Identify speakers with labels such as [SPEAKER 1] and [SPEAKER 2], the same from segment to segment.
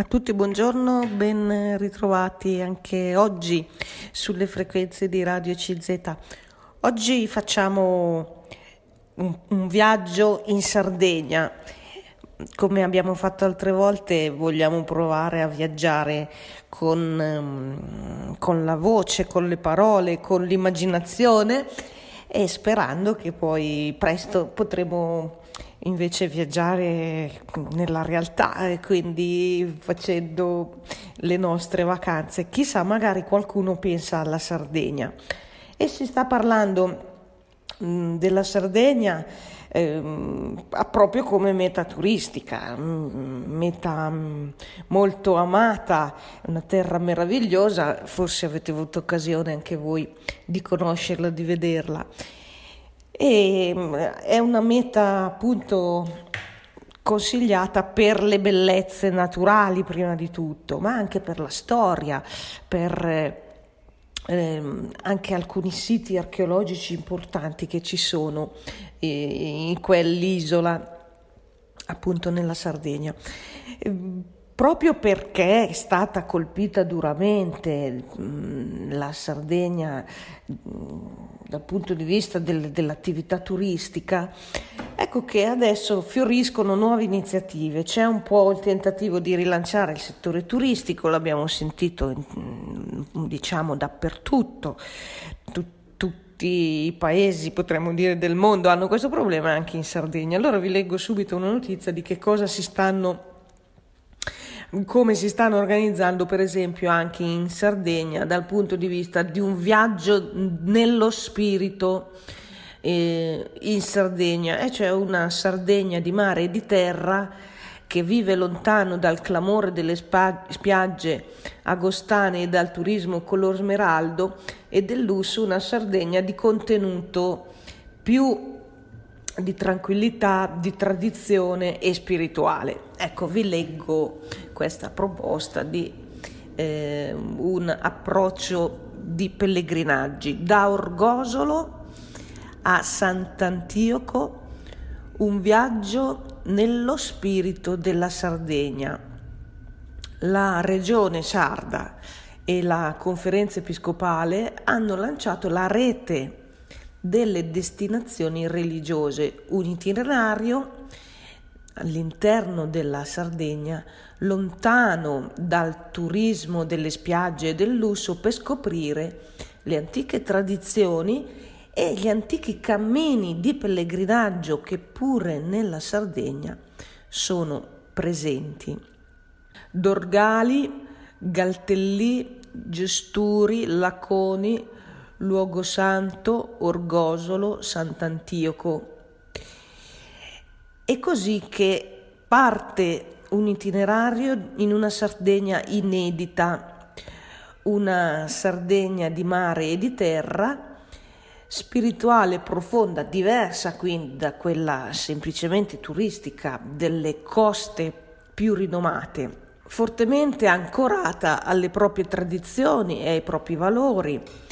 [SPEAKER 1] A tutti buongiorno, ben ritrovati anche oggi sulle frequenze di Radio CZ. Oggi facciamo un, un, viaggio in Sardegna. Come abbiamo fatto altre volte, vogliamo provare a viaggiare con, con la voce, con le parole, con l'immaginazione e sperando che poi presto potremo invece viaggiare nella realtà e quindi facendo le nostre vacanze. Chissà, magari qualcuno pensa alla Sardegna. E si sta parlando mh, della Sardegna eh, proprio come meta turistica, meta mh, molto amata, una terra meravigliosa, forse avete avuto occasione anche voi di conoscerla, di vederla e mm, è una meta appunto consigliata per le bellezze naturali prima di tutto, ma anche per la storia, per eh, anche alcuni siti archeologici importanti che ci sono eh, in quell'isola appunto nella Sardegna. Ehm, proprio perché è stata colpita duramente mh, la Sardegna mh, dal punto di vista del, dell'attività turistica, ecco che adesso fioriscono nuove iniziative. C'è un po' il tentativo di rilanciare il settore turistico, l'abbiamo sentito diciamo dappertutto. Tut- tutti i paesi, potremmo dire, del mondo hanno questo problema anche in Sardegna. Allora vi leggo subito una notizia di che cosa si stanno come si stanno organizzando per esempio anche in Sardegna dal punto di vista di un viaggio nello spirito eh, in Sardegna. E c'è una Sardegna di mare e di terra che vive lontano dal clamore delle spa- spiagge agostane e dal turismo color smeraldo e del lusso, una Sardegna di contenuto più di tranquillità, di tradizione e spirituale. Ecco, vi leggo questa proposta di eh, un approccio di pellegrinaggi da Orgosolo a Sant'Antioco, un viaggio nello spirito della Sardegna. La regione sarda e la conferenza episcopale hanno lanciato la rete delle destinazioni religiose, un itinerario all'interno della Sardegna, lontano dal turismo delle spiagge e del lusso, per scoprire le antiche tradizioni e gli antichi cammini di pellegrinaggio che pure nella Sardegna sono presenti. Dorgali, Galtellì, Gesturi, Laconi, Luogo Santo, Orgosolo, Sant'Antioco. È così che parte un itinerario in una Sardegna inedita, una Sardegna di mare e di terra, spirituale, profonda, diversa quindi da quella semplicemente turistica delle coste più rinomate, fortemente ancorata alle proprie tradizioni e ai propri valori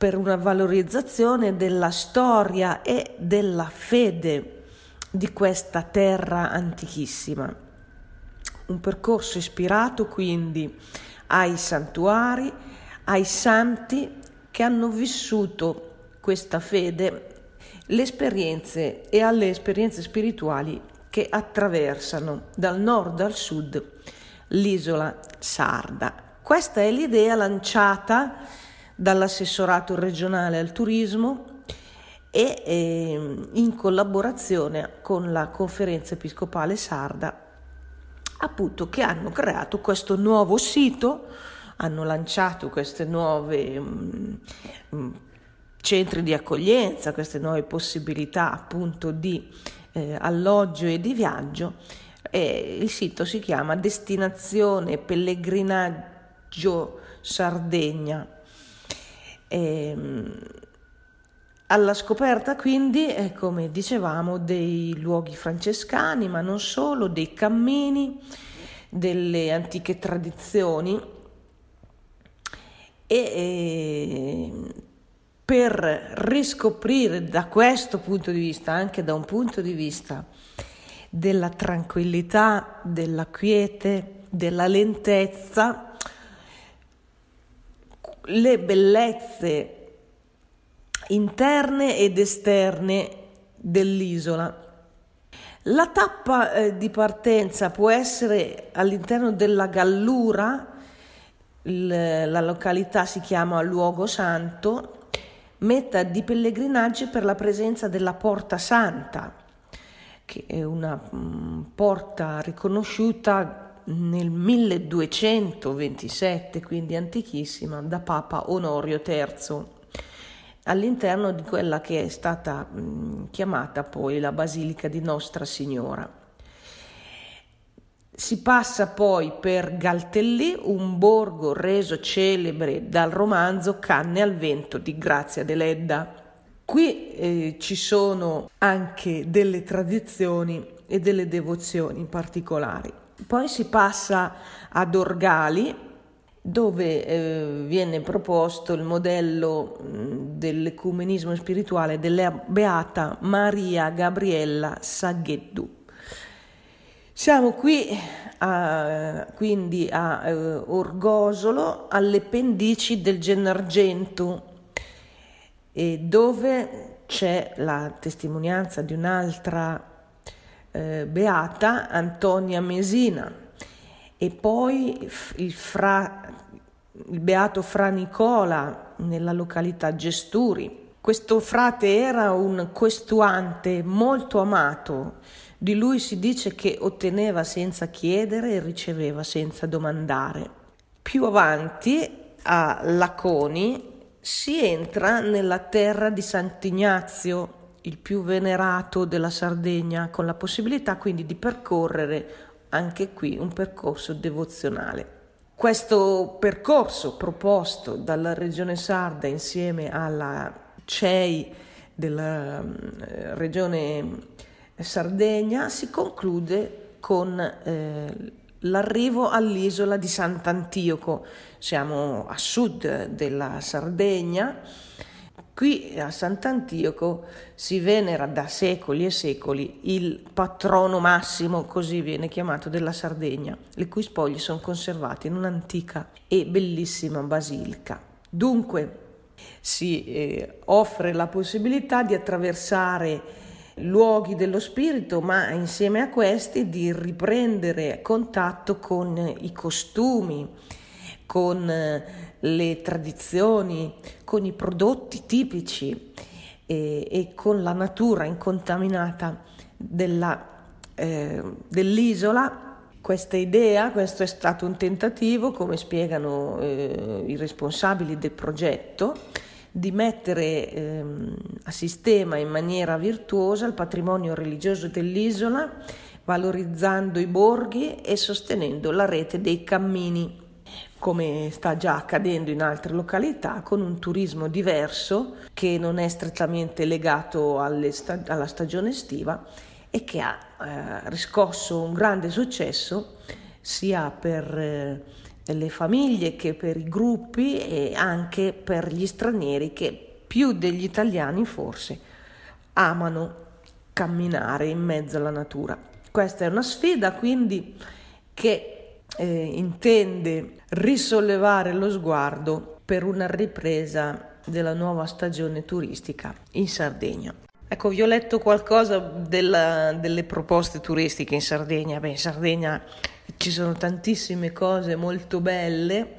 [SPEAKER 1] per una valorizzazione della storia e della fede di questa terra antichissima. Un percorso ispirato quindi ai santuari, ai santi che hanno vissuto questa fede, le esperienze e alle esperienze spirituali che attraversano dal nord al sud l'isola sarda. Questa è l'idea lanciata dall'assessorato regionale al turismo e eh, in collaborazione con la conferenza episcopale sarda appunto che hanno creato questo nuovo sito hanno lanciato queste nuove mh, mm, mm, centri di accoglienza queste nuove possibilità appunto di eh, alloggio e di viaggio. E il sito si chiama destinazione pellegrinaggio Sardegna e, ehm, alla scoperta quindi, come dicevamo, dei luoghi francescani, ma non solo, dei cammini, delle antiche tradizioni. E, e per riscoprire da questo punto di vista, anche da un punto di vista della tranquillità, della quiete, della lentezza, le bellezze interne ed esterne dell'isola. La tappa eh, di partenza può essere all'interno della Gallura, il, la località si chiama Luogo Santo, meta di pellegrinaggio per la presenza della Porta Santa, che è una mh, mm, porta riconosciuta nel 1227, quindi antichissima, da Papa Onorio III all'interno di quella che è stata chiamata poi la Basilica di Nostra Signora. Si passa poi per Galtellì, un borgo reso celebre dal romanzo Canne al vento di Grazia Deledda. Qui eh, ci sono anche delle tradizioni e delle devozioni particolari. Poi si passa ad Orgali, dove eh, viene proposto il modello dell'ecumenismo spirituale della beata Maria Gabriella Sagheddu. Siamo qui a, quindi a eh, Orgosolo, alle pendici del Gennargentu, dove c'è la testimonianza di un'altra eh, beata, Antonia Mesina, e poi il, fra, il beato Fra Nicola nella località Gesturi. Questo frate era un questuante molto amato di lui si dice che otteneva senza chiedere e riceveva senza domandare. Più avanti, a Laconi, si entra nella terra di Sant'Ignazio, il più venerato della Sardegna, con la possibilità quindi di percorrere anche qui un percorso devozionale. Questo percorso proposto dalla Regione Sarda insieme alla CEI della eh, Regione Sardegna si conclude con eh, l'arrivo all'isola di Sant'Antioco. Siamo a sud della Sardegna. Qui a Sant'Antioco si venera da secoli e secoli il patrono massimo, così viene chiamato, della Sardegna, le cui spoglie sono conservate in un'antica e bellissima basilica. Dunque si eh, offre la possibilità di attraversare luoghi dello spirito, ma insieme a questi di riprendere contatto con i costumi, con eh, le tradizioni, con i prodotti tipici e, e con la natura incontaminata della, eh, dell'isola. Questa idea, questo è stato un tentativo, come spiegano eh, i responsabili del progetto, di mettere ehm, a sistema in maniera virtuosa il patrimonio religioso dell'isola, valorizzando i borghi e sostenendo la rete dei cammini, come sta già accadendo in altre località, con un turismo diverso che non è strettamente legato sta- alla stagione estiva e che ha eh, riscosso un grande successo sia per eh, le famiglie che per i gruppi e anche per gli stranieri che più degli italiani forse amano camminare in mezzo alla natura. Questa è una sfida quindi che eh, intende risollevare lo sguardo per una ripresa della nuova stagione turistica in Sardegna. Ecco, vi ho letto qualcosa della, delle proposte turistiche in Sardegna. Beh, in Sardegna ci sono tantissime cose molto belle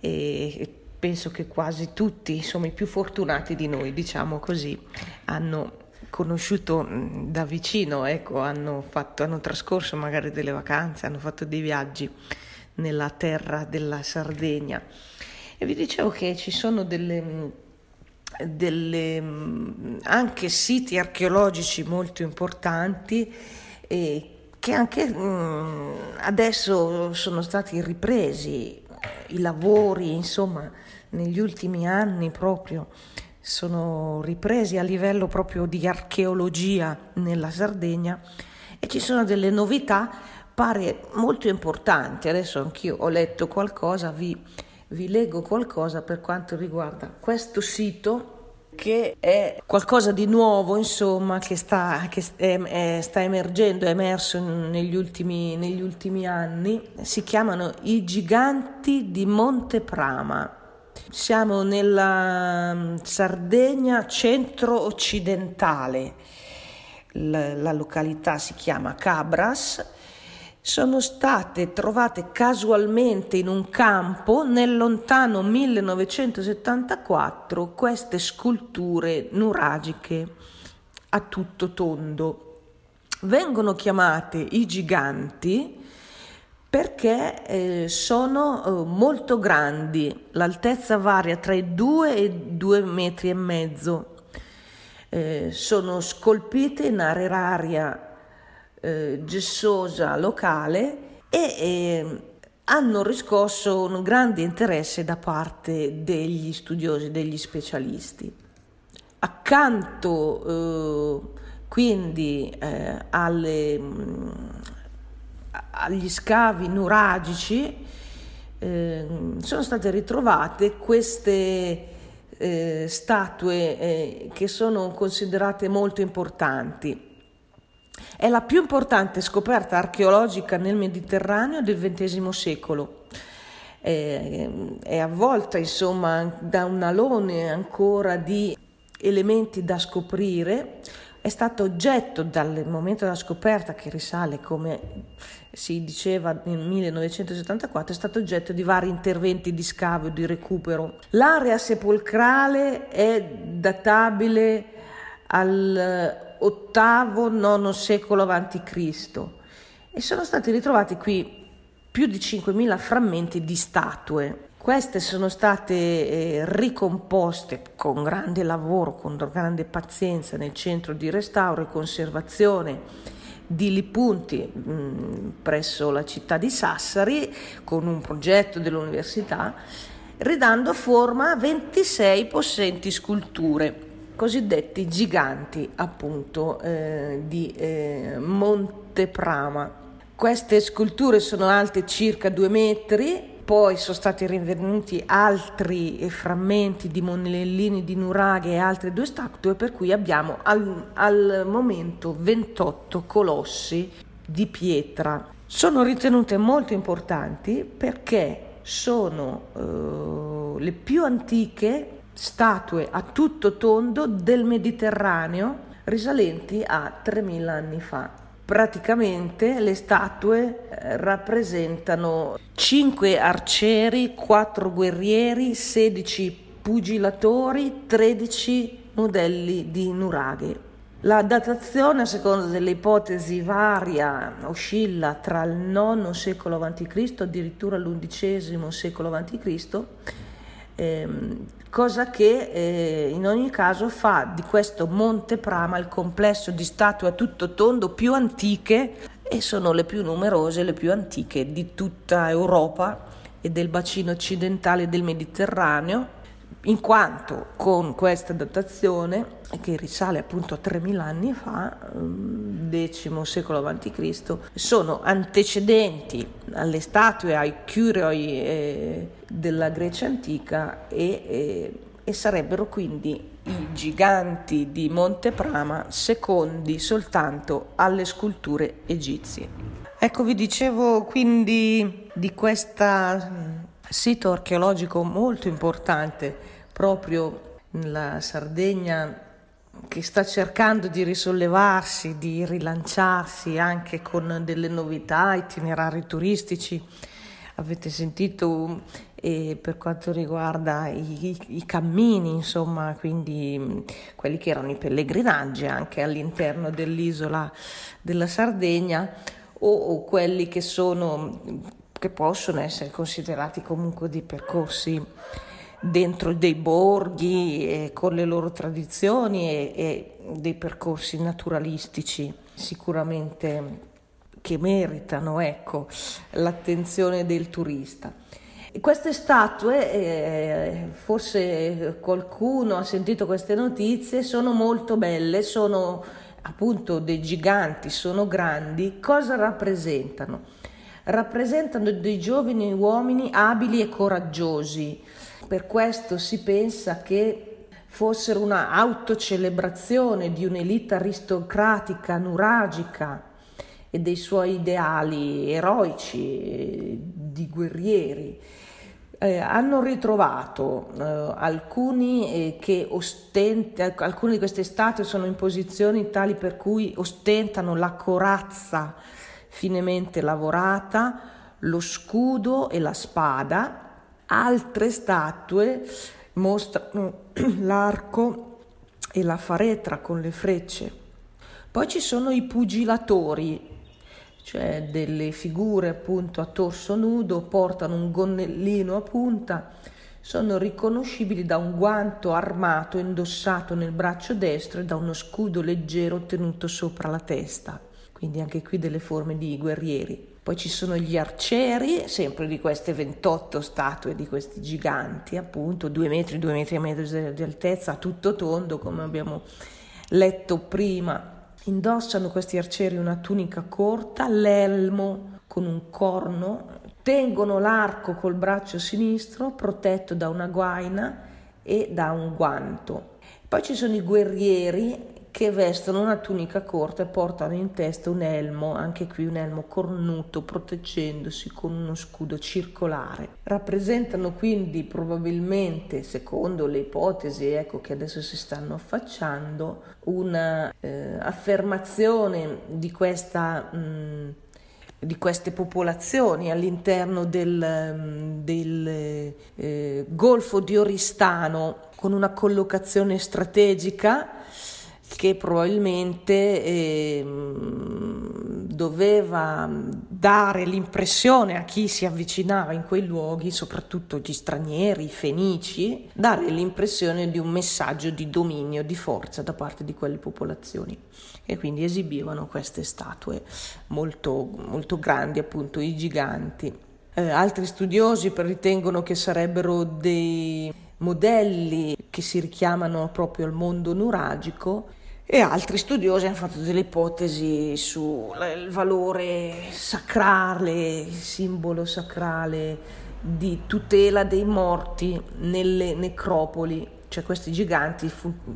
[SPEAKER 1] e penso che quasi tutti, insomma i più fortunati di noi, diciamo così, hanno conosciuto da vicino, ecco, hanno, fatto, hanno trascorso magari delle vacanze, hanno fatto dei viaggi nella terra della Sardegna. E vi dicevo che ci sono delle, delle anche siti archeologici molto importanti e che anche mh, mm, adesso sono stati ripresi i lavori, insomma, negli ultimi anni proprio sono ripresi a livello proprio di archeologia nella Sardegna e ci sono delle novità pare molto importanti. Adesso anch'io ho letto qualcosa, vi, vi leggo qualcosa per quanto riguarda questo sito che è qualcosa di nuovo, insomma, che sta, che è, è, sta emergendo, è emerso negli ultimi, negli ultimi anni. Si chiamano i giganti di Monteprama. Siamo nella mm, Sardegna centro-occidentale, la, la località si chiama Cabras sono state trovate casualmente in un campo nel lontano 1974 queste sculture nuragiche a tutto tondo. Vengono chiamate i giganti perché eh, sono eh, molto grandi, l'altezza varia tra i 2 e i 2 metri e mezzo. Eh, sono scolpite in aria eh, gessosa locale e eh, hanno riscosso un grande interesse da parte degli studiosi, degli specialisti. Accanto eh, quindi alle, mh, agli scavi nuragici eh, sono state ritrovate queste eh, statue eh, che sono considerate molto importanti. È la più importante scoperta archeologica nel Mediterraneo del XX secolo. È, è avvolta insomma da un alone ancora di elementi da scoprire, è stato oggetto dal momento della scoperta che risale come si diceva nel 1974 è stato oggetto di vari interventi di scavo e di recupero. L'area sepolcrale è databile al ottavo, nono secolo a.C. e sono stati ritrovati qui più di 5.000 frammenti di statue. Queste sono state eh, ricomposte con grande lavoro, con grande pazienza nel centro di restauro e conservazione di Lipunti mh, mm, presso la città di Sassari con un progetto dell'università, ridando forma a 26 possenti sculture cosiddetti giganti appunto eh, di eh, Monteprama. Queste sculture sono alte circa due metri, poi sono stati rinvenuti altri frammenti di monellini di nuraghe e altre due statue, per cui abbiamo al, al momento 28 colossi di pietra. Sono ritenute molto importanti perché sono eh, le più antiche statue a tutto tondo del Mediterraneo risalenti a 3000 anni fa. Praticamente le statue eh, rappresentano 5 arcieri, 4 guerrieri, 16 pugilatori, 13 modelli di nuraghe. La datazione, a seconda delle ipotesi, varia, oscilla tra il IX secolo a.C. addirittura l'undicesimo secolo a.C ehm, cosa che eh, in ogni caso fa di questo Monte Prama il complesso di statue a tutto tondo più antiche e sono le più numerose, le più antiche di tutta Europa e del bacino occidentale del Mediterraneo in quanto con questa datazione, che risale appunto a 3000 anni fa, X secolo a.C., sono antecedenti alle statue, ai curioi eh, della Grecia antica e, eh, e sarebbero quindi i giganti di Monte Prama secondi soltanto alle sculture egizie. Ecco, vi dicevo quindi di questo sito archeologico molto importante proprio nella Sardegna che sta cercando di risollevarsi, di rilanciarsi anche con delle novità, itinerari turistici. Avete sentito eh, per quanto riguarda i, i, i, cammini, insomma, quindi quelli che erano i pellegrinaggi anche all'interno dell'isola della Sardegna o, o quelli che sono che possono essere considerati comunque dei percorsi dentro dei borghi con le loro tradizioni e, e dei percorsi naturalistici sicuramente che meritano ecco, l'attenzione del turista. Queste statue, eh, forse qualcuno ha sentito queste notizie, sono molto belle, sono appunto dei giganti, sono grandi. Cosa rappresentano? Rappresentano dei giovani uomini abili e coraggiosi, per questo si pensa che fossero una autocelebrazione di un'elite aristocratica nuragica e dei suoi ideali eroici di guerrieri. Eh, hanno ritrovato eh, alcuni eh, che ostentano, alcune di queste statue sono in posizioni tali per cui ostentano la corazza finemente lavorata, lo scudo e la spada, altre statue mostrano l'arco e la faretra con le frecce. Poi ci sono i pugilatori, cioè delle figure appunto a torso nudo, portano un gonnellino a punta, sono riconoscibili da un guanto armato indossato nel braccio destro e da uno scudo leggero tenuto sopra la testa, quindi anche qui delle forme di guerrieri. Poi ci sono gli arcieri, sempre di queste 28 statue di questi giganti, appunto, due metri, due metri e mezzo di altezza, tutto tondo, come abbiamo letto prima. Indossano questi arcieri una tunica corta, l'elmo con un corno, tengono l'arco col braccio sinistro, protetto da una guaina e da un guanto. Poi ci sono i guerrieri che vestono una tunica corta e portano in testa un elmo, anche qui un elmo cornuto, proteggendosi con uno scudo circolare. Rappresentano quindi probabilmente, secondo le ipotesi ecco, che adesso si stanno affacciando, un'affermazione eh, di mm, di queste popolazioni all'interno del, mm, del eh, Golfo di Oristano con una collocazione strategica che probabilmente eh, doveva dare l'impressione a chi si avvicinava in quei luoghi, soprattutto gli stranieri, i fenici, dare l'impressione di un messaggio di dominio, di forza da parte di quelle popolazioni e quindi esibivano queste statue molto, molto grandi, appunto i giganti. Eh, altri studiosi ritengono che sarebbero dei modelli che si richiamano proprio al mondo nuragico e altri studiosi hanno fatto delle ipotesi sul valore sacrale, simbolo sacrale di tutela dei morti nelle necropoli, cioè questi giganti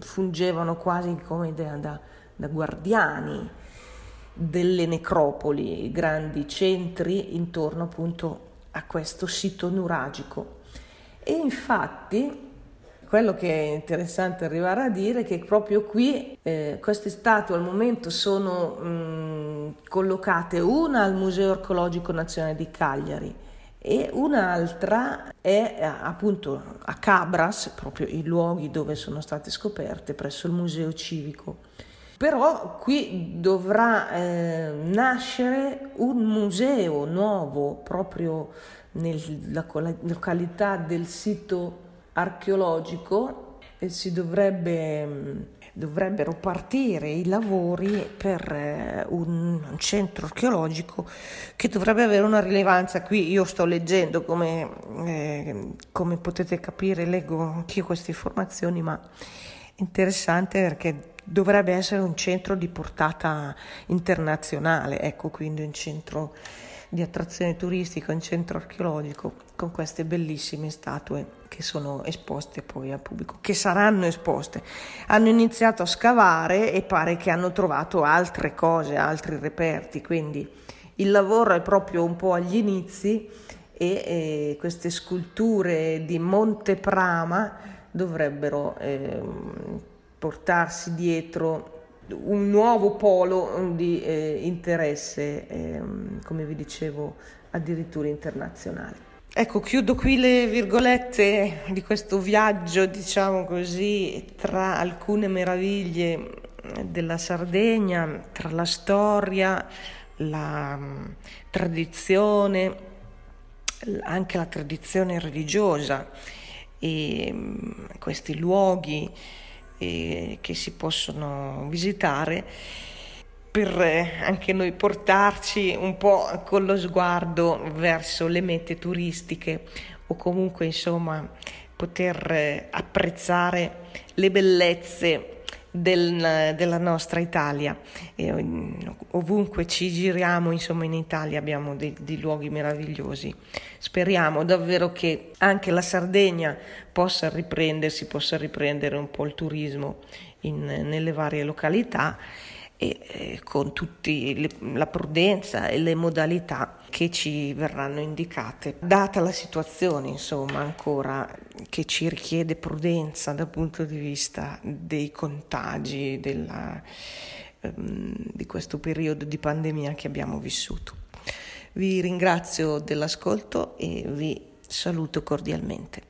[SPEAKER 1] fungevano quasi come da, da, da guardiani delle necropoli, grandi centri intorno appunto a questo sito nuragico. E infatti quello che è interessante arrivare a dire è che proprio qui eh, queste statue al momento sono mh, collocate una al Museo Archeologico Nazionale di Cagliari e un'altra è eh, appunto a Cabras, proprio i luoghi dove sono state scoperte, presso il Museo Civico. Però qui dovrà eh, nascere un museo nuovo proprio nella località del sito archeologico e si dovrebbe dovrebbero partire i lavori per eh, un, centro archeologico che dovrebbe avere una rilevanza. Qui io sto leggendo, come, eh, come potete capire, leggo anch'io queste informazioni, ma interessante perché dovrebbe essere un centro di portata internazionale, ecco quindi un centro di attrazione turistica, un centro archeologico con queste bellissime statue che sono esposte poi al pubblico, che saranno esposte. Hanno iniziato a scavare e pare che hanno trovato altre cose, altri reperti, quindi il lavoro è proprio un po' agli inizi e, e queste sculture di Monte Prama dovrebbero eh, portarsi dietro un nuovo polo di eh, interesse, eh, come vi dicevo, addirittura internazionale. Ecco, chiudo qui le virgolette di questo viaggio, diciamo così, tra alcune meraviglie della Sardegna, tra la storia, la mm, tradizione, anche la tradizione religiosa e mm, questi luoghi eh, che si possono visitare per eh, anche noi portarci un po' con lo sguardo verso le mete turistiche o comunque insomma poter eh, apprezzare le bellezze del, della nostra Italia. E, ovunque ci giriamo, insomma, in Italia abbiamo dei, dei, luoghi meravigliosi. Speriamo davvero che anche la Sardegna possa riprendersi, possa riprendere un po' il turismo in, nelle varie località e eh, con tutta la prudenza e le modalità che ci verranno indicate. Data la situazione, insomma, ancora che ci richiede prudenza dal punto di vista dei contagi, della, ehm, di questo periodo di pandemia che abbiamo vissuto. Vi ringrazio dell'ascolto e vi saluto cordialmente.